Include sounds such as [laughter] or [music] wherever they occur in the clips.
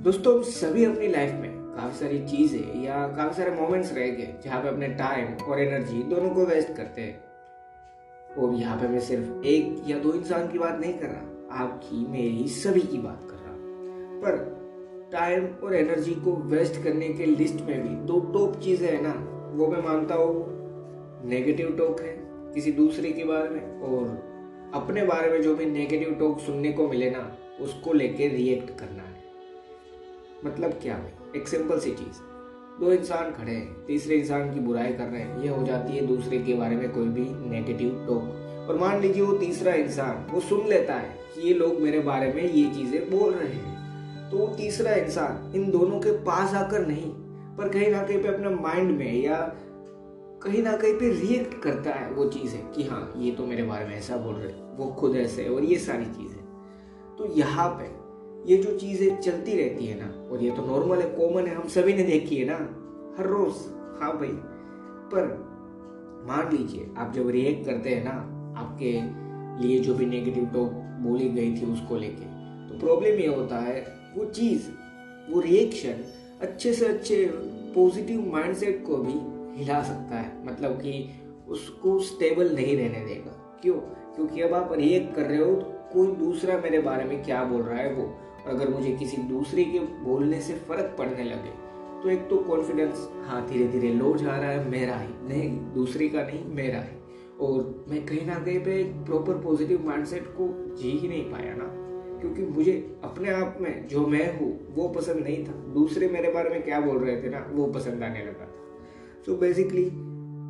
दोस्तों, हम सभी अपनी लाइफ में काफ़ी सारी चीज़ें या काफ़ी सारे मोमेंट्स रह गए जहाँ पे अपने टाइम और एनर्जी दोनों को वेस्ट करते हैं। और यहाँ पे मैं सिर्फ़ एक या दो इंसान की बात नहीं कर रहा, आपकी, मेरी, सभी की बात कर रहा पर टाइम और एनर्जी को वेस्ट करने के लिस्ट में भी दो टॉप चीज़ें हैं ना, वो मैं मानता हूँ नेगेटिव टॉक है किसी दूसरे के बारे में और अपने बारे में जो भी नेगेटिव टॉक सुनने को मिले ना, उसको लेके रिएक्ट करना है। मतलब क्या भाई? एक सिंपल सी चीज़। दो इंसान खड़े हैं, तीसरे इंसान की बुराई कर रहे हैं। ये हो जाती है दूसरे के बारे में कोई भी नेगेटिव टॉक और मान लीजिए वो तीसरा इंसान, वो सुन लेता है कि ये लोग मेरे बारे में ये चीज़ें बोल रहे हैं। तो वो तीसरा इंसान इन दोनों के पास आकर नहीं, पर कहीं ना कहीं पे अपने माइंड में या कहीं ना कहीं पे रिएक्ट करता है वो चीज़ है कि हाँ ये तो मेरे बारे में ऐसा बोल रहे वो खुद ऐसे और ये सारी चीज़ें। तो यहाँ पे ये जो चीज़ें चलती रहती है ना, और ये तो नॉर्मल है कॉमन है, हम सभी ने देखी है ना, हर रोज हाँ भाई। पर मान लीजिए, आप जब रिएक्ट करते हैं ना, आपके लिए जो भी नेगेटिव टॉक बोली गई थी उसको लेके तो प्रॉब्लम ये होता है, वो चीज़, वो रिएक्शन अच्छे से अच्छे पॉजिटिव माइंडसेट को भी हिला सकता है। मतलब कि उसको स्टेबल नहीं रहने देगा। क्यों? क्योंकि अब आप रिएक्ट कर रहे हो तो कोई दूसरा मेरे बारे में क्या बोल रहा है वो? अगर मुझे किसी दूसरे के बोलने से फ़र्क पड़ने लगे तो एक तो कॉन्फिडेंस हाँ धीरे धीरे लो जा रहा है, मेरा ही। नहीं, दूसरे का नहीं, मेरा ही। और मैं कहीं ना कहीं पे एक प्रॉपर पॉजिटिव माइंडसेट को जी ही नहीं पाया ना। क्योंकि मुझे अपने आप में जो मैं हूँ, वो पसंद नहीं था। दूसरे मेरे बारे में क्या बोल रहे थे ना, वो पसंद आने लगा था। सो so बेसिकली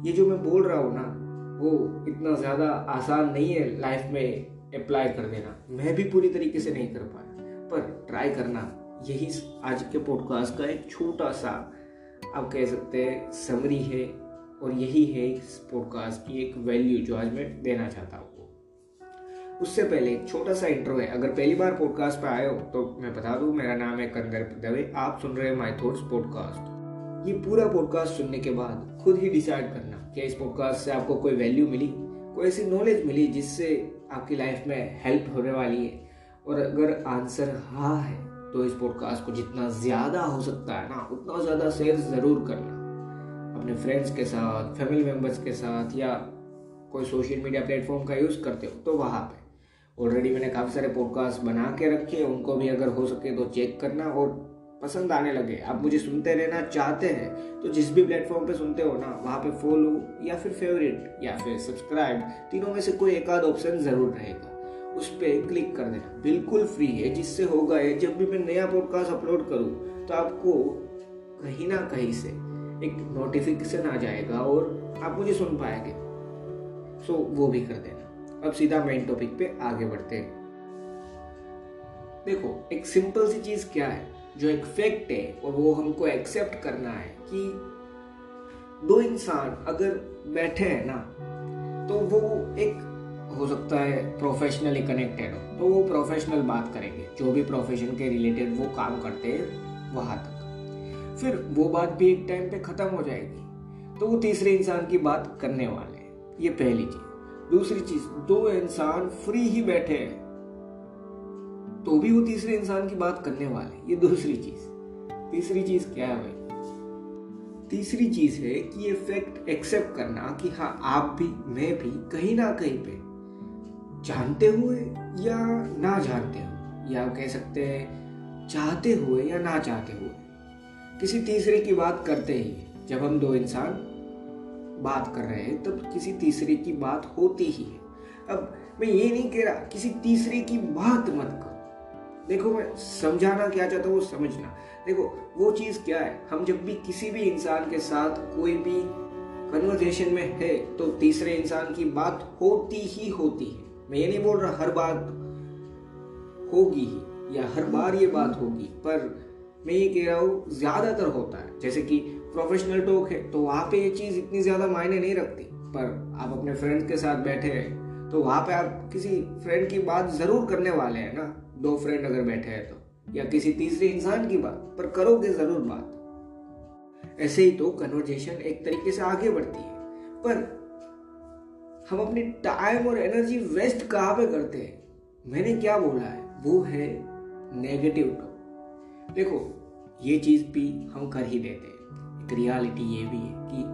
ये जो मैं बोल रहा हूँ ना, वो इतना ज़्यादा आसान नहीं है लाइफ में अप्लाई कर देना मैं भी पूरी तरीके से नहीं कर पाया। पर ट्राई करना। यही आज के पॉडकास्ट का एक छोटा सा, आप कह सकते हैं समरी है और यही है इस पॉडकास्ट की एक वैल्यू जो आज मैं देना चाहता हूँ उससे पहले एक छोटा सा इंट्रो है। अगर पहली बार पॉडकास्ट पर आए हो तो मैं बता दूँ, मेरा नाम है कंदर दवे आप सुन रहे हैं माई थॉट्स पॉडकास्ट ये पूरा पॉडकास्ट सुनने के बाद खुद ही डिसाइड करना क्या इस पॉडकास्ट से आपको कोई वैल्यू मिली, कोई ऐसी नॉलेज मिली जिससे आपकी लाइफ में हेल्प होने वाली है। और अगर आंसर हाँ है तो इस पॉडकास्ट को जितना ज़्यादा हो सकता है ना, उतना ज़्यादा शेयर ज़रूर करना। अपने फ्रेंड्स के साथ फैमिली मेंबर्स के साथ, या कोई सोशल मीडिया प्लेटफॉर्म का यूज़ करते हो तो वहाँ पे। ऑलरेडी मैंने काफ़ी सारे पॉडकास्ट बना के रखे हैं, उनको भी अगर हो सके तो चेक करना और पसंद आने लगे। आप मुझे सुनते रहना चाहते हैं तो जिस भी प्लेटफॉर्म पे सुनते हो ना, वहाँ पे फॉलो या फिर फेवरेट या फिर सब्सक्राइब तीनों में से कोई एक आध ऑप्शन ज़रूर रहेगा। उस पर क्लिक कर देना। बिल्कुल फ्री है, जिससे होगा है जब भी मैं नया पॉडकास्ट अपलोड करूँ तो आपको कहीं ना कहीं से एक नोटिफिकेशन आ जाएगा और आप मुझे सुन पाएँगे। सो वो भी कर देना। अब सीधा मेन टॉपिक पे आगे बढ़ते हैं। देखो, एक सिंपल सी चीज़ क्या है, जो एक फैक्ट है, और वो हमको एक्सेप्ट करना है कि दो इंसान अगर बैठे हैं ना तो वो एक हो सकता है प्रोफेशनली कनेक्टेड हो। तो वो प्रोफेशनल बात करेंगे। जो भी प्रोफेशन के रिलेटेड वो काम करते हैं, वहाँ तक। फिर वो बात भी एक टाइम पे खत्म हो जाएगी। तो वो तीसरे इंसान की बात करने वाले हैं। ये पहली चीज़। दूसरी चीज़, दो इंसान फ्री ही बैठे हैं। तो भी वो तीसरे इंसान की बात करने वाले ये दूसरी चीज़। तीसरी चीज़ क्या है भाई? तीसरी चीज़ है कि ये फैक्ट एक्सेप्ट करना कि हाँ आप भी, मैं भी कहीं ना कहीं पे जानते हुए या ना जानते हुए? या कह सकते हैं, चाहते हुए या ना चाहते हुए? किसी तीसरे की बात करते ही, जब हम दो इंसान बात कर रहे हैं, तब किसी तीसरे की बात होती ही है। अब मैं ये नहीं कह रहा, किसी तीसरे की बात मत करो। देखो, मैं समझाना क्या चाहता हूँ, वो समझना। देखो, वो चीज़ क्या है? हम जब भी किसी भी इंसान के साथ कोई भी कन्वर्जेशन में है तो तीसरे इंसान की बात होती ही होती है। मैं ये नहीं बोल रहा हर बात होगी ही, या हर बार ये बात होगी, पर मैं ये कह रहा हूँ, ज़्यादातर होता है। जैसे कि प्रोफेशनल टॉक है तो वहाँ पे ये चीज़ इतनी ज़्यादा मायने नहीं रखती। पर आप अपने फ्रेंड्स के साथ बैठे हैं तो वहाँ पे आप किसी फ्रेंड की बात ज़रूर करने वाले हैं ना। दो फ्रेंड अगर बैठे हैं तो या किसी तीसरे इंसान की बात, पर करोगे ज़रूर बात। ऐसे ही तो कन्वर्जेशन एक तरीके से आगे बढ़ती है। पर हम अपनी टाइम और एनर्जी वेस्ट कहाँ पे करते हैं? मैंने क्या बोला है? वो है नेगेटिव टॉक देखो, ये चीज़ भी हम कर ही देते हैं। एक रियलिटी ये भी है कि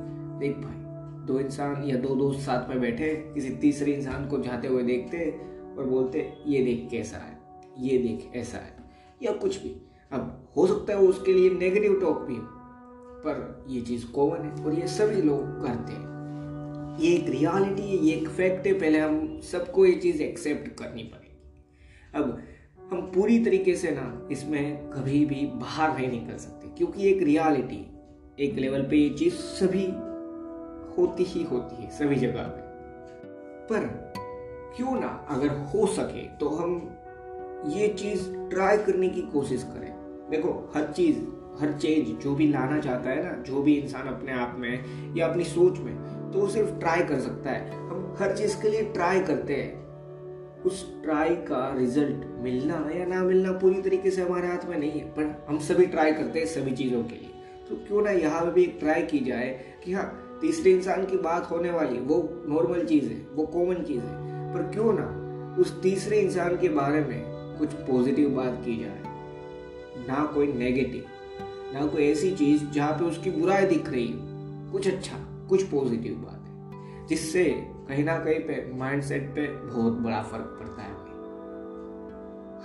देख भाई, दो इंसान या दो दोस्त साथ में बैठे किसी तीसरे इंसान को जाते हुए देखते हैं और बोलते ये देख कैसा है, ये देख ऐसा है, या कुछ भी। अब हो सकता है वो उसके लिए नेगेटिव टॉक भी हो, पर ये चीज़ कॉमन है और ये सभी लोग करते हैं। ये एक रियलिटी है ये एक फैक्ट है, पहले हम सबको ये चीज़ एक्सेप्ट करनी पड़ेगी। अब हम पूरी तरीके से ना इसमें कभी भी बाहर नहीं निकल सकते, क्योंकि एक रियलिटी एक लेवल पे ये चीज़ सभी होती ही होती है, सभी जगह पे। पर क्यों ना अगर हो सके तो हम ये चीज़ ट्राई करने की कोशिश करें। देखो, हर चीज़, हर चेंज जो भी लाना चाहता है ना, जो भी इंसान अपने आप में या अपनी सोच में तो वो सिर्फ़ ट्राई कर सकता है। हम हर चीज़ के लिए ट्राई करते हैं। उस ट्राई का रिज़ल्ट मिलना या ना मिलना पूरी तरीके से हमारे हाथ में नहीं है, पर हम सभी ट्राई करते हैं सभी चीज़ों के लिए। तो क्यों ना यहाँ पे भी एक ट्राई की जाए कि हाँ तीसरे इंसान की बात होने वाली, वो नॉर्मल चीज़ है, वो कॉमन चीज़ है। पर क्यों ना उस तीसरे इंसान के बारे में कुछ पॉजिटिव बात की जाए। ना कोई नेगेटिव ना कोई ऐसी चीज़ जहाँ पे उसकी बुराई दिख रही हो, कुछ अच्छा। कुछ पॉजिटिव बात है, जिससे कहीं ना कहीं पे माइंडसेट पे बहुत बड़ा फ़र्क पड़ता है।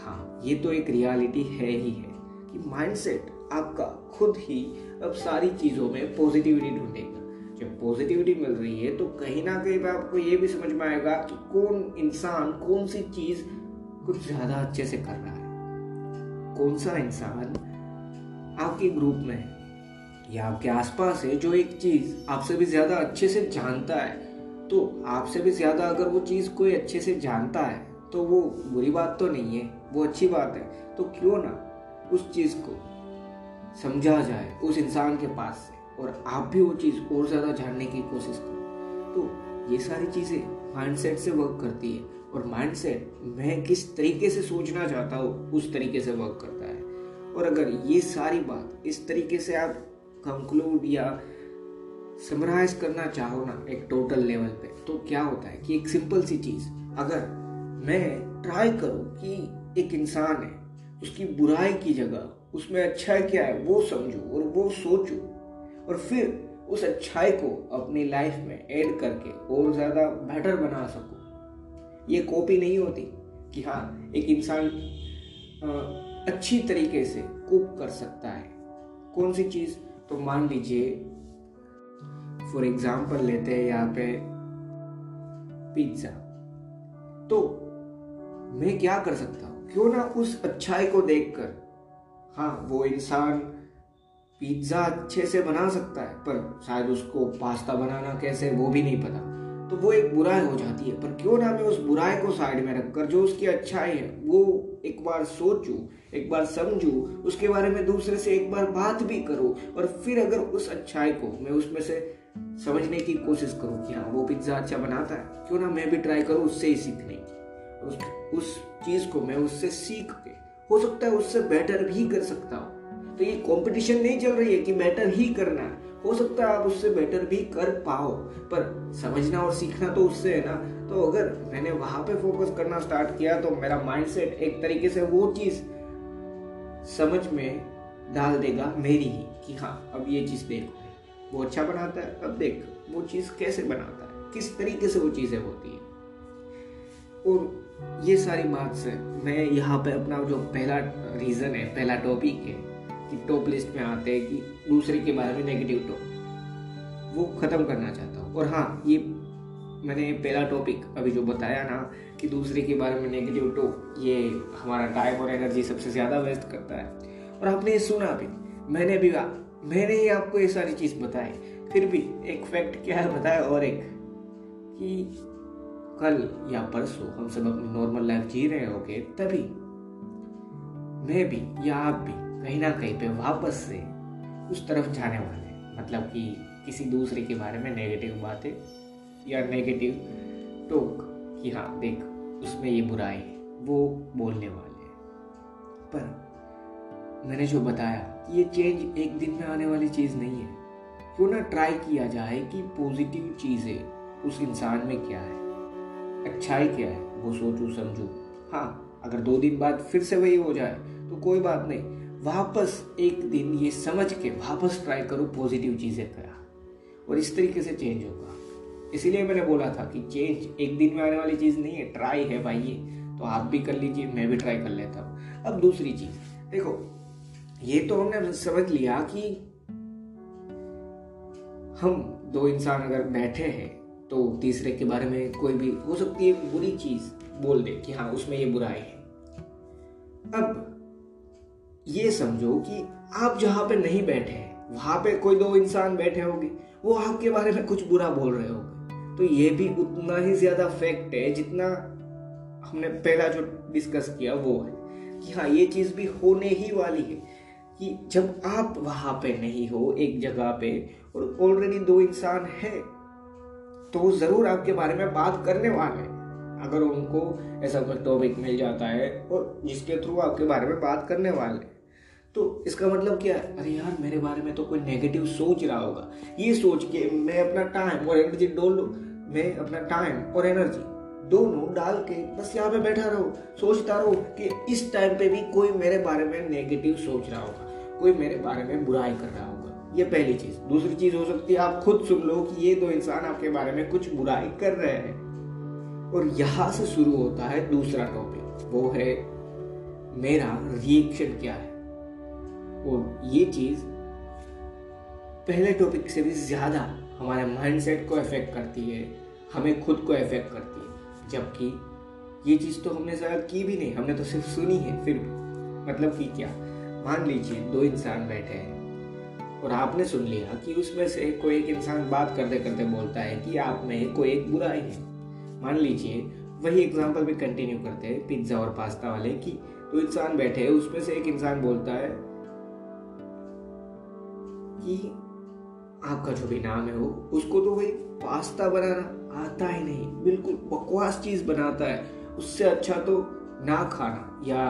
हाँ ये तो एक रियलिटी है ही है कि माइंडसेट आपका खुद ही अब सारी चीज़ों में पॉजिटिविटी ढूंढेगा। जब पॉजिटिविटी मिल रही है तो कहीं ना कहीं पे आपको ये भी समझ में आएगा कि कौन इंसान, कौन सी चीज़ कुछ ज़्यादा अच्छे से कर रहा है। कौन सा इंसान आपके ग्रुप में है? या आपके आसपास है, जो एक चीज़ आपसे भी ज़्यादा अच्छे से जानता है तो आपसे भी ज़्यादा अगर वो चीज़ कोई अच्छे से जानता है तो वो बुरी बात तो नहीं है, वो अच्छी बात है। तो क्यों ना उस चीज़ को समझा जाए उस इंसान के पास से, और आप भी वो चीज़ और ज़्यादा जानने की कोशिश करो। तो ये सारी चीज़ें माइंडसेट से वर्क करती है, और माइंडसेट मैं किस तरीके से सोचना चाहता हूँ, उस तरीके से वर्क करता है। और अगर ये सारी बात इस तरीके से आप कंक्लूड या समराइज करना चाहो ना, एक टोटल लेवल पे तो क्या होता है कि एक सिंपल सी चीज़, अगर मैं ट्राई करूँ कि एक इंसान है, उसकी बुराई की जगह, उसमें अच्छाई क्या है, वो समझू और वो सोचू, और फिर उस अच्छाई को अपनी लाइफ में ऐड करके और ज़्यादा बेटर बना सकूँ। ये कॉपी नहीं होती कि हाँ एक इंसान अच्छी तरीके से कुक कर सकता है। कौन सी चीज़? तो मान लीजिए फॉर एग्ज़ाम्पल लेते हैं यहाँ पे पिज्जा तो मैं क्या कर सकता हूँ? क्यों ना उस अच्छाई को देखकर हाँ वो इंसान पिज्जा अच्छे से बना सकता है, पर शायद उसको पास्ता बनाना कैसे, वो भी नहीं पता। तो वो एक बुराई हो जाती है। पर क्यों ना मैं उस बुराई को साइड में रखकर जो उसकी अच्छाई है वो एक बार सोचूं एक बार समझूं उसके बारे में दूसरे से एक बार बात भी करूँ और फिर अगर उस अच्छाई को मैं उसमें से समझने की कोशिश करूँ कि हाँ वो पिज़्ज़ा अच्छा बनाता है क्यों ना मैं भी ट्राई करूँ उससे ही सीखने की। उस, उस चीज़ को मैं उससे सीख के हो सकता है उससे बेटर भी कर सकता हूँ। तो ये कंपटीशन नहीं चल रही है कि बेटर ही करना है। हो सकता है आप उससे बेटर भी कर पाओ, पर समझना और सीखना तो उससे है ना। तो अगर मैंने वहाँ पे फोकस करना स्टार्ट किया तो मेरा माइंडसेट एक तरीके से वो चीज़ समझ में डाल देगा मेरी ही कि हाँ अब ये चीज़ देखो। वो अच्छा बनाता है, अब देख, वो चीज़ कैसे बनाता है, किस तरीके से वो चीज़ें होती है। और ये सारी बात से मैं यहाँ पे अपना जो पहला रीजन है, पहला टॉपिक है कि टॉप लिस्ट में आते हैं कि दूसरे के बारे में नेगेटिव टॉक वो ख़त्म करना चाहता हूँ। और हाँ ये मैंने पहला टॉपिक अभी जो बताया ना, कि दूसरे के बारे में नेगेटिव टॉक ये हमारा टाइम और एनर्जी सबसे ज़्यादा वेस्ट करता है। और आपने ये सुना भी। मैंने भी मैंने ही आपको ये सारी चीज़ बताई। फिर भी एक फैक्ट क्या बताया और एक, कि कल या परसों हम सब अपनी नॉर्मल लाइफ जी रहे होंगे, तभी मैं भी या आप भी कहीं ना कहीं पे वापस से उस तरफ़ जाने वाले हैं। मतलब कि किसी दूसरे के बारे में नेगेटिव बातें या नेगेटिव टोक कि हाँ देख, उसमें ये बुराई है, वो बोलने वाले हैं। पर मैंने जो बताया कि ये चेंज एक दिन में आने वाली चीज़ नहीं है। क्यों ना ट्राई किया जाए कि पॉजिटिव चीज़ें उस इंसान में क्या है, अच्छाई क्या है, वो सोचूं, समझूं। हाँ अगर दो दिन बाद फिर से वही हो जाए तो कोई बात नहीं। वापस एक दिन ये समझ के वापस ट्राई करो पॉजिटिव चीज़ें करा और इस तरीके से चेंज होगा। इसीलिए मैंने बोला था कि चेंज एक दिन में आने वाली चीज़ नहीं है ट्राई है भाई ये। तो आप भी कर लीजिए, मैं भी ट्राई कर लेता हूँ। अब दूसरी चीज़, देखो, ये तो हमने समझ लिया कि हम दो इंसान अगर बैठे हैं तो तीसरे के बारे में कोई भी, हो सकती है बुरी चीज़ बोल दे कि हाँ उसमें ये बुराई है। अब ये समझो कि आप जहाँ पे नहीं बैठे हैं, वहाँ पे कोई दो इंसान बैठे होंगे, वो आपके बारे में कुछ बुरा बोल रहे होंगे। तो ये भी उतना ही ज़्यादा फैक्ट है जितना हमने पहला जो डिस्कस किया वो है कि हाँ ये चीज़ भी होने ही वाली है कि जब आप वहाँ पे नहीं हो, एक जगह पे, और ऑलरेडी दो इंसान है तो वो ज़रूर आपके बारे में बात करने वाले अगर उनको ऐसा कोई टॉपिक मिल जाता है और जिसके थ्रू आपके बारे में बात करने वाले तो इसका मतलब क्या है? अरे यार, मेरे बारे में तो कोई नेगेटिव सोच रहा होगा। ये सोच के मैं अपना टाइम और एनर्जी डोल मैं अपना टाइम और एनर्जी दोनों डाल के बस यहाँ पे बैठा रहो, सोचता रहो कि इस टाइम पे भी कोई मेरे बारे में नेगेटिव सोच रहा होगा, कोई मेरे बारे में बुराई कर रहा होगा। ये पहली चीज़। दूसरी चीज़ हो सकती है, आप खुद सुन लो कि ये दो इंसान आपके बारे में कुछ बुराई कर रहे हैं। और यहाँ से शुरू होता है दूसरा टॉपिक वो है मेरा रिएक्शन क्या है? और ये चीज़ पहले टॉपिक से भी ज़्यादा हमारे माइंडसेट को अफेक्ट करती है, हमें खुद को अफेक्ट करती है, जबकि ये चीज़ तो हमने ज़्यादा की भी नहीं, हमने तो सिर्फ़ सुनी है, फिर भी। मतलब कि क्या? मान लीजिए दो इंसान बैठे हैं, और आपने सुन लिया कि उसमें से कोई एक इंसान बात करते करते बोलता है कि आप में कोई एक बुराई है। मान लीजिए, वही एग्ज़ाम्पल भी कंटिन्यू करते हैं पिज़्ज़ा और पास्ता वाले कि। तो इंसान बैठे उसमें से एक इंसान बोलता है कि आपका जो भी नाम है वो, उसको तो वही पास्ता बनाना आता ही नहीं, बिल्कुल बकवास चीज़ बनाता है। उससे अच्छा तो ना खाना, या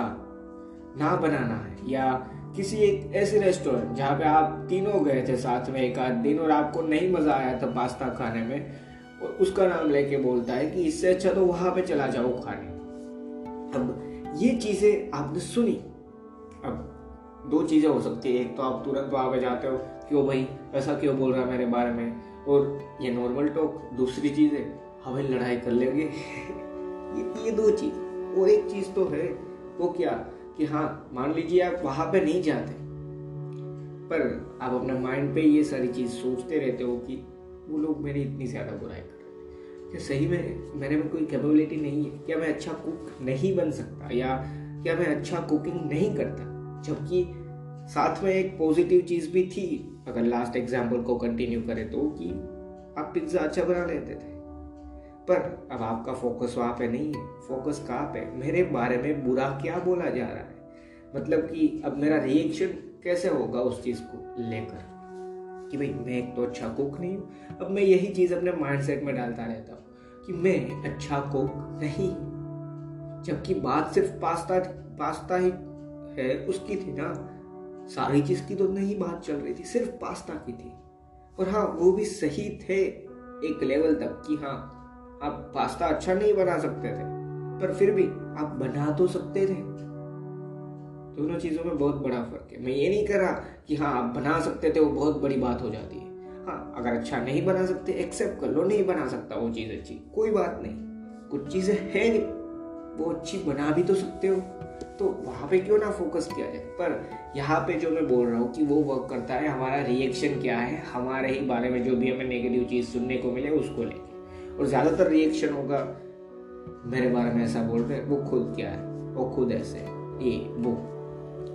ना बनाना है, या किसी एक ऐसे रेस्टोरेंट जहाँ पे आप तीनों गए थे साथ में एक आध दिन और आपको नहीं मज़ा आया था पास्ता खाने में। और उसका नाम लेके बोलता है कि इससे अच्छा तो वहाँ पे चला जाओ खाने। अब ये चीज़ें आपने सुनी? अब दो चीज़ें हो सकती है। एक तो आप तुरंत वहाँ पे जाते हो क्यों भाई, ऐसा क्यों बोल रहा है मेरे बारे में? और ये नॉर्मल टॉक दूसरी चीज़ है, हमें लड़ाई कर लेंगे। [laughs] ये ये दो चीज़। और एक चीज़ तो है, वो क्या कि हाँ मान लीजिए आप वहाँ पे नहीं जाते, पर आप अपने माइंड पे ये सारी चीज़ सोचते रहते हो कि वो लोग मेरी इतनी ज़्यादा बुराई कर रहे क्या सही में मेरे में कोई कैपेबिलिटी नहीं है? क्या मैं अच्छा कुक नहीं बन सकता? या क्या मैं अच्छा कुकिंग नहीं करता? जबकि साथ में एक पॉजिटिव चीज़ भी थी। अगर लास्ट एग्ज़ाम्पल को कंटिन्यू करें तो कि आप पिज्जा अच्छा बना लेते थे। पर अब आपका फोकस वहाँ पे नहीं है। फोकस कहाँ पे? मेरे बारे में बुरा क्या बोला जा रहा है? मतलब कि अब मेरा रिएक्शन कैसे होगा उस चीज़ को लेकर? कि भाई मैं एक तो अच्छा कुक नहीं हूँ। अब मैं यही चीज़ अपने माइंडसेट में डालता रहता हूँ कि मैं अच्छा कुक नहीं। जबकि बात सिर्फ़ पास्ता पास्ता ही है, उसकी थी ना। सारी चीज़ की तो नहीं बात चल रही थी, सिर्फ़ पास्ता की थी। और हाँ वो भी सही थे एक लेवल तक कि हाँ आप पास्ता अच्छा नहीं बना सकते थे। पर फिर भी आप बना तो सकते थे। दोनों चीज़ों में बहुत बड़ा फ़र्क है। मैं ये नहीं कर रहा कि हाँ आप बना सकते थे, वो बहुत बड़ी बात हो जाती है। हाँ अगर अच्छा नहीं बना सकते एक्सेप्ट कर लो, नहीं बना सकता वो चीज़ अच्छी। कोई बात नहीं। कुछ चीज़ें है नहीं। वो अच्छी बना भी तो सकते हो। तो वहाँ पे क्यों ना फोकस किया जाए? पर यहाँ पे जो मैं बोल रहा हूँ कि वो वर्क करता है, हमारा रिएक्शन क्या है, हमारे ही बारे में जो भी हमें नेगेटिव चीज़ सुनने को मिले, उसको लेके। और ज़्यादातर रिएक्शन होगा, मेरे बारे में ऐसा बोल रहे वो खुद क्या है? वो खुद ऐसे ये, वो।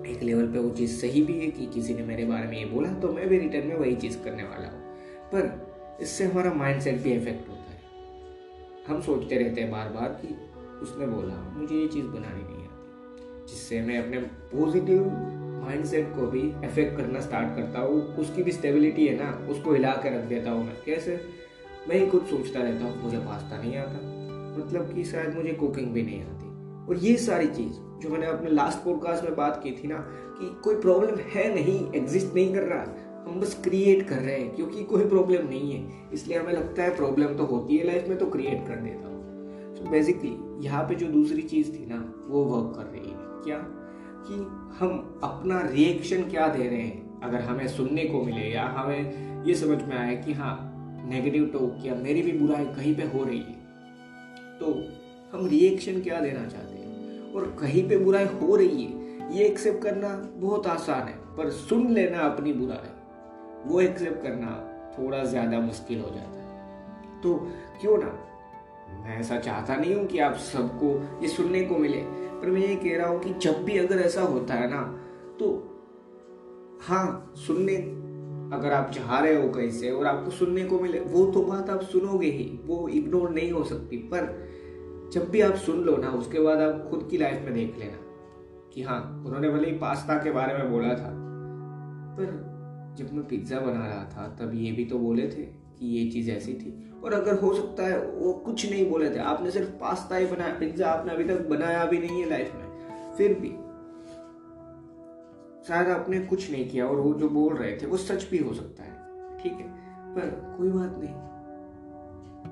एक लेवल पे वो चीज़ सही भी है कि किसी ने मेरे बारे में ये बोला तो मैं भी रिटर्न में वही चीज़ करने वाला हूँ। पर इससे हमारा माइंड भी इफ़ेक्ट होता है। हम सोचते रहते हैं बार बार कि उसने बोला, मुझे ये चीज़ बनानी नहीं आती। जिससे मैं अपने पॉजिटिव माइंडसेट को भी इफ़ेक्ट करना स्टार्ट करता हूँ, उसकी भी स्टेबिलिटी है ना, उसको हिला कर रख देता हूँ मैं। कैसे? मैं ही खुद सोचता रहता हूँ, मुझे पास्ता नहीं आता। मतलब कि शायद मुझे कुकिंग भी नहीं आती। और ये सारी चीज़ जो मैंने अपने लास्ट पॉडकास्ट में बात की थी ना, कि कोई प्रॉब्लम है नहीं एग्जिस्ट नहीं कर रहा, हम बस क्रिएट कर रहे हैं, क्योंकि कोई प्रॉब्लम नहीं है। इसलिए हमें लगता है प्रॉब्लम तो होती है लाइफ में तो क्रिएट कर देता हूँ। तो बेसिकली यहाँ पे जो दूसरी चीज़ थी ना, वो वर्क कर रही है। क्या? कि हम अपना रिएक्शन क्या दे रहे हैं, अगर हमें सुनने को मिले, या हमें ये समझ में आए कि हाँ नेगेटिव टॉक या मेरी भी बुराई कहीं पे हो रही है। तो हम रिएक्शन क्या देना चाहते हैं? और कहीं पे बुराई हो रही है, ये एक्सेप्ट करना बहुत आसान है, पर सुन लेना अपनी बुराई। वो एक्सेप्ट करना थोड़ा ज़्यादा मुश्किल हो जाता है। तो क्यों ना? मैं ऐसा चाहता नहीं हूँ कि आप सबको ये सुनने को मिले, पर मैं ये कह रहा हूँ कि जब भी अगर ऐसा होता है ना तो हाँ सुनने, अगर आप चाह रहे हो कहीं से और आपको सुनने को मिले, वो तो बात आप सुनोगे ही, वो इग्नोर नहीं हो सकती, पर जब भी आप सुन लो ना, उसके बाद आप खुद की लाइफ में देख लेना कि हाँ उन्होंने भले ही पास्ता के बारे में बोला था, पर जब मैं पिज़्ज़ा बना रहा था, तब ये भी तो बोले थे कि ये चीज़ ऐसी थी। और अगर हो सकता है वो कुछ नहीं बोले थे, आपने सिर्फ़ पास्ता ही बनाया पिज़्ज़ा आपने अभी तक बनाया भी नहीं है लाइफ में। फिर भी शायद आपने कुछ नहीं किया और वो जो बोल रहे थे, वो सच भी हो सकता है, ठीक है? पर कोई बात नहीं।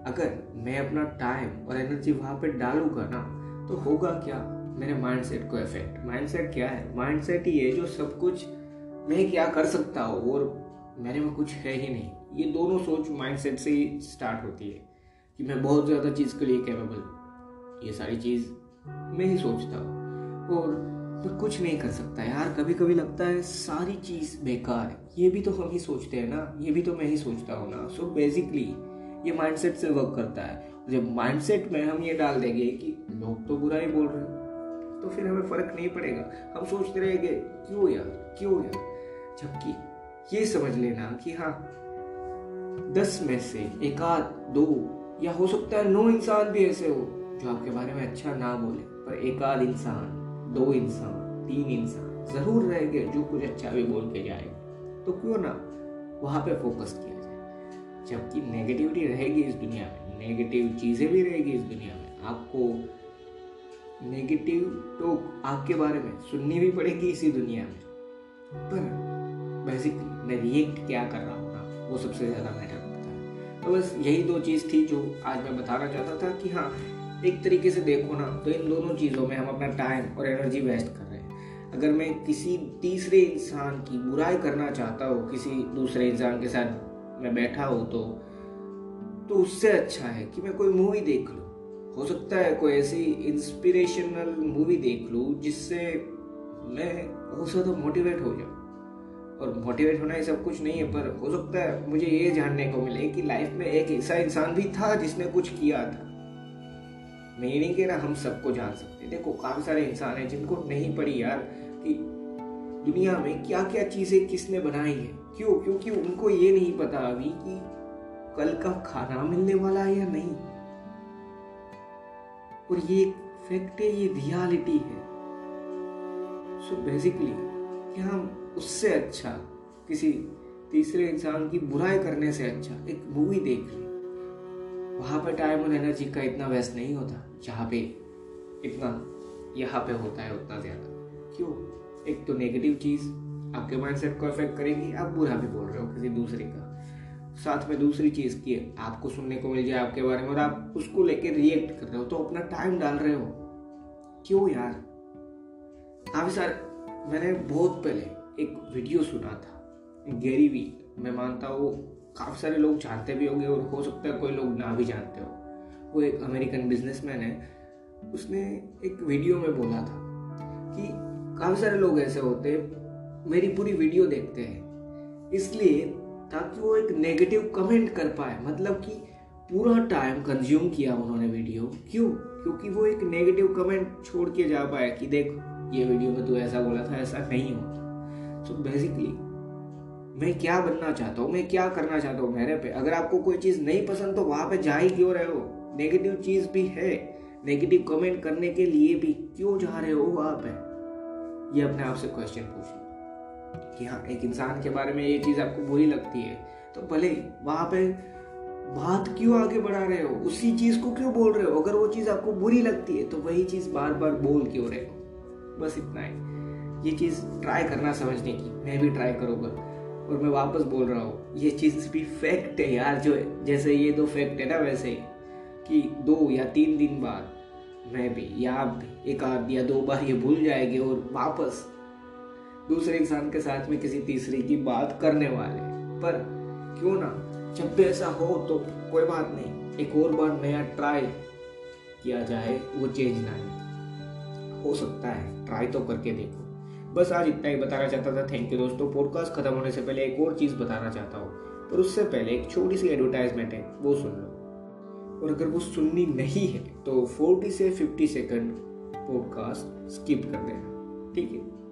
अगर मैं अपना टाइम और एनर्जी वहाँ पे डालूँगा ना तो होगा क्या? मेरे माइंडसेट को इफ़ेक्ट माइंडसेट क्या है? माइंडसेट ही है जो सब कुछ मैं क्या कर सकता हूँ और मेरे में कुछ है ही नहीं। ये दोनों सोच माइंडसेट से ही स्टार्ट होती है कि मैं बहुत ज़्यादा चीज़ के लिए कैपेबल हूँ। ये सारी चीज़ मैं ही सोचता हूँ और मैं कुछ नहीं कर सकता यार। कभी कभी लगता है सारी चीज़ बेकार है। ये भी तो हम ही सोचते हैं ना। ये भी तो मैं ही सोचता हूँ ना। सो बेसिकली ये माइंडसेट से वर्क करता है। जब माइंडसेट में हम ये डाल देंगे कि लोग तो बुरा ही बोल रहे हैं तो फिर हमें फ़र्क नहीं पड़ेगा। हम सोचते रहेंगे, क्यों यार क्यों यार? जबकि ये समझ लेना कि हाँ दस में से एक आध, दो, या हो सकता है नौ इंसान भी ऐसे हो जो आपके बारे में अच्छा ना बोले, पर एक आध इंसान, दो इंसान, तीन इंसान ज़रूर रहेंगे जो कुछ अच्छा भी बोल के जाए तो क्यों ना वहाँ पे फोकस किया जबकि नेगेटिविटी रहेगी इस दुनिया में नेगेटिव चीज़ें भी रहेगी इस दुनिया में। आपको नेगेटिव टॉक आपके बारे में सुननी भी पड़ेगी इसी दुनिया में। पर बेसिकली मैं रिएक्ट क्या कर रहा हूँ वो सबसे ज़्यादा मैटर करता है। तो बस यही दो चीज़ थी जो आज मैं बताना चाहता था कि हाँ एक तरीके से देखो ना तो इन दोनों चीज़ों में हम अपना टाइम और एनर्जी वेस्ट कर रहे हैं। अगर मैं किसी तीसरे इंसान की बुराई करना चाहता हूँ, किसी दूसरे इंसान के साथ मैं बैठा हूँ तो तो उससे अच्छा है कि मैं कोई मूवी देख लूँ। हो सकता है कोई ऐसी इंस्पिरेशनल मूवी देख लूँ जिससे मैं बहुत ज़्यादा मोटिवेट हो जाऊँ। और मोटिवेट होना ही सब कुछ नहीं है, पर हो सकता है मुझे ये जानने को मिले कि लाइफ में एक ऐसा इंसान भी था जिसने कुछ किया था। मैं ये नहीं कह रहा हम सबको जान सकते। देखो, काफ़ी सारे इंसान हैं जिनको नहीं पड़ी यार कि दुनिया में क्या क्या चीज़ें किसने बनाई है। क्यों? क्योंकि उनको ये नहीं पता अभी कि कल का खाना मिलने वाला है या नहीं। और ये एक फैक्ट है, ये रियलिटी है। सो बेसिकली क्या हम उससे अच्छा किसी तीसरे इंसान की बुराई करने से अच्छा एक मूवी देख ली। वहाँ पर टाइम और एनर्जी का इतना वेस्ट नहीं होता, जहाँ पे इतना, यहाँ पे होता है उतना ज़्यादा। क्यों? एक तो नेगेटिव चीज़ आपके माइंडसेट को अफेक्ट करेगी, आप बुरा भी बोल रहे हो किसी दूसरे का। साथ में दूसरी चीज़ की आपको सुनने को मिल जाए आपके बारे में और आप उसको लेके रिएक्ट कर रहे हो तो अपना टाइम डाल रहे हो। क्यों यार? काफ़ी सारे, मैंने बहुत पहले एक वीडियो सुना था, गैरी वी, मैं मानता हूँ काफ़ी सारे लोग जानते भी होंगे और हो सकता है कोई लोग ना भी जानते हो। वो एक अमेरिकन बिजनेसमैन है, उसने एक वीडियो में बोला था कि काफ़ी सारे लोग ऐसे होते मेरी पूरी वीडियो देखते हैं। इसलिए ताकि वो एक नेगेटिव कमेंट कर पाए मतलब कि पूरा टाइम कंज्यूम किया उन्होंने वीडियो क्यों? क्योंकि वो एक नेगेटिव कमेंट छोड़ के जा पाए कि देख, ये वीडियो में तू ऐसा बोला था, ऐसा नहीं होता। सो बेसिकली मैं क्या बनना चाहता हूँ? मैं क्या करना चाहता हूँ मेरे पे? अगर आपको कोई चीज़ नहीं पसंद तो वहाँ पे जा ही क्यों रहे हो? नेगेटिव चीज़ भी है। नेगेटिव कमेंट करने के लिए भी क्यों जा रहे हो वहाँ पे ये अपने आप से क्वेश्चन पूछिए। कि हाँ एक इंसान के बारे में ये चीज़ आपको बुरी लगती है तो भले वहाँ पे बात क्यों आगे बढ़ा रहे हो, उसी चीज़ को क्यों बोल रहे हो? अगर वो चीज़ आपको बुरी लगती है तो वही चीज़ बार बार बोल क्यों रहे हो? बस इतना ही। ये चीज़ ट्राई करना समझने की, मैं भी ट्राई करूँगा। और मैं वापस बोल रहा हूँ, ये चीज़ भी फैक्ट है यार, जो जैसे ये दो फैक्ट है ना वैसे ही, कि दो या तीन दिन बाद मैं भी, या आप भी, एक आध या दो बार ये भूल जाएँगे और वापस दूसरे इंसान के साथ में किसी तीसरे की बात करने वाले। पर क्यों ना? जब भी ऐसा हो तो कोई बात नहीं। एक और बार नया ट्राई किया जाए, वो चेंज ना हो सकता है, ट्राई तो करके देखो। बस आज इतना ही बताना चाहता था। थैंक यू दोस्तों। पॉडकास्ट खत्म होने से पहले एक और चीज़ बताना चाहता हूँ। पर उससे पहले एक छोटी सी एडवर्टाइजमेंट है, वो सुन लो। और अगर वो सुननी नहीं है तो 40 से 50 सेकंड पॉडकास्ट स्किप कर देना। ठीक है?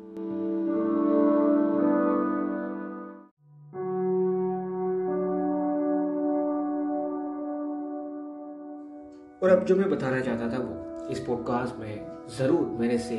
और अब जो मैं बताना चाहता था वो, इस पॉडकास्ट में ज़रूर मेरे से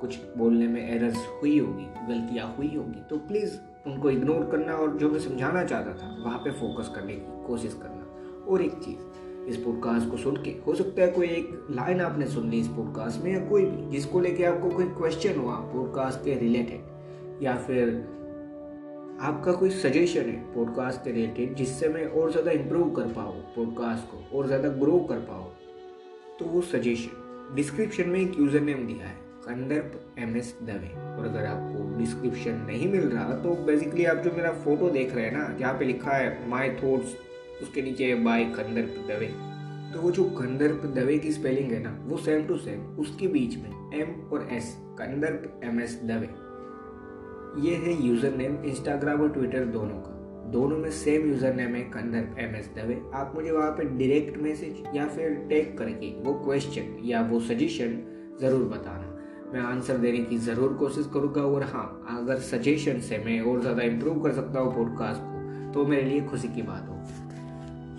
कुछ बोलने में एरर्स हुई होगी, गलतियाँ हुई होगी तो प्लीज़ उनको इग्नोर करना और जो मैं समझाना चाहता था, वहाँ पे फोकस करने की कोशिश करना। और एक चीज़, इस पॉडकास्ट को सुन के, हो सकता है कोई एक लाइन आपने सुन ली इस पॉडकास्ट में या कोई भी, जिसको लेके आपको कोई क्वेश्चन हुआ पॉडकास्ट के रिलेटेड या फिर आपका कोई सजेशन है पॉडकास्ट के रिलेटेड जिससे मैं और ज़्यादा इम्प्रूव कर पाऊँ पॉडकास्ट को, और ज़्यादा ग्रो कर पाऊँ? तो वो सजेशन डिस्क्रिप्शन में एक यूज़र नेम दिया है कंदर्प एम एस दवे और अगर आपको डिस्क्रिप्शन नहीं मिल रहा तो बेसिकली आप जो मेरा फ़ोटो देख रहे हैं ना, जहाँ पे लिखा है माई थॉट्स उसके नीचे है बाय कंदर्प दवे तो वो जो कंदर्प दवे की स्पेलिंग है ना, वो सेम टू सेम उसके बीच में एम और S Kandarp M S Dave ये है यूज़र नेम इंस्टाग्राम और ट्विटर दोनों का। दोनों में सेम यूज़र नेम है कंदर्प एम एस दवे आप मुझे वहाँ पे डायरेक्ट मैसेज या फिर टैग करके वो क्वेश्चन या वो सजेशन ज़रूर बताना। मैं आंसर देने की ज़रूर कोशिश करूँगा और हाँ अगर सजेशन से मैं और ज़्यादा इम्प्रूव कर सकता हूँ पॉडकास्ट को तो मेरे लिए खुशी की बात हो।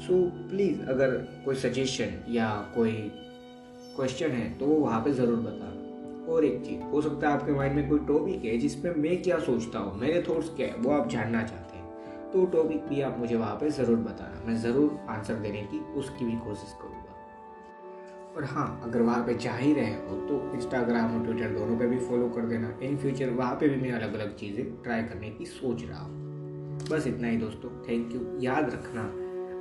सो प्लीज़ अगर कोई सजेशन या कोई क्वेश्चन है तो वो वहाँ पे ज़रूर बताना। और एक चीज़, हो सकता है आपके माइंड में कोई टॉपिक है जिसमें मैं क्या सोचता हूँ, मेरे थॉट्स क्या है, वो आप जानना चाहते हैं। तो टॉपिक भी आप मुझे वहाँ पे ज़रूर बताना, मैं ज़रूर आंसर देने की उसकी भी कोशिश करूँगा। और हाँ अगर वहाँ पे जा ही रहे हो तो इंस्टाग्राम और ट्विटर दोनों पे भी फॉलो कर देना। इन फ्यूचर वहाँ पे भी मैं अलग अलग चीज़ें ट्राई करने की सोच रहा हूँ। बस इतना ही दोस्तों थैंक यू याद रखना।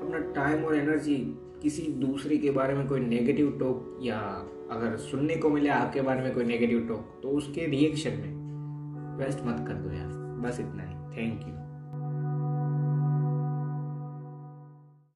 अपना टाइम और एनर्जी किसी दूसरे के बारे में कोई नेगेटिव टॉक या अगर सुनने को मिले आपके बारे में कोई नेगेटिव टॉक तो उसके रिएक्शन में। वेस्ट मत कर दो यार। बस इतना ही। Thank you